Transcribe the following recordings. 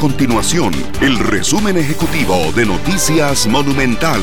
continuación el resumen ejecutivo de Noticias Monumental.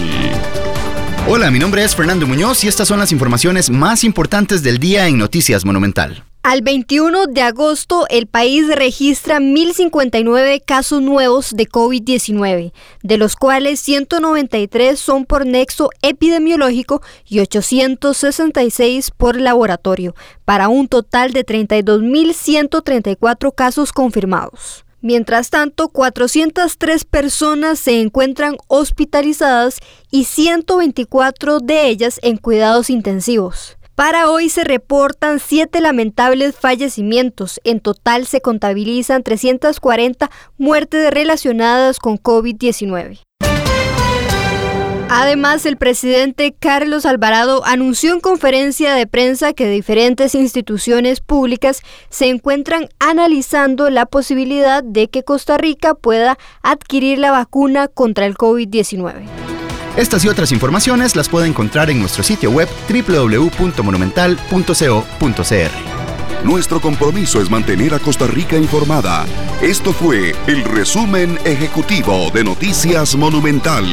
Hola, mi nombre es Fernando Muñoz y estas son las informaciones más importantes del día en Noticias Monumental. Al 21 de agosto, el país registra 1.059 casos nuevos de COVID-19, de los cuales 193 son por nexo epidemiológico y 866 por laboratorio, para un total de 32.134 casos confirmados. Mientras tanto, 403 personas se encuentran hospitalizadas y 124 de ellas en cuidados intensivos. Para hoy se reportan siete lamentables fallecimientos. En total se contabilizan 340 muertes relacionadas con COVID-19. Además, el presidente Carlos Alvarado anunció en conferencia de prensa que diferentes instituciones públicas se encuentran analizando la posibilidad de que Costa Rica pueda adquirir la vacuna contra el COVID-19. Estas y otras informaciones las puede encontrar en nuestro sitio web www.monumental.co.cr. Nuestro compromiso es mantener a Costa Rica informada. Esto fue el resumen ejecutivo de Noticias Monumental.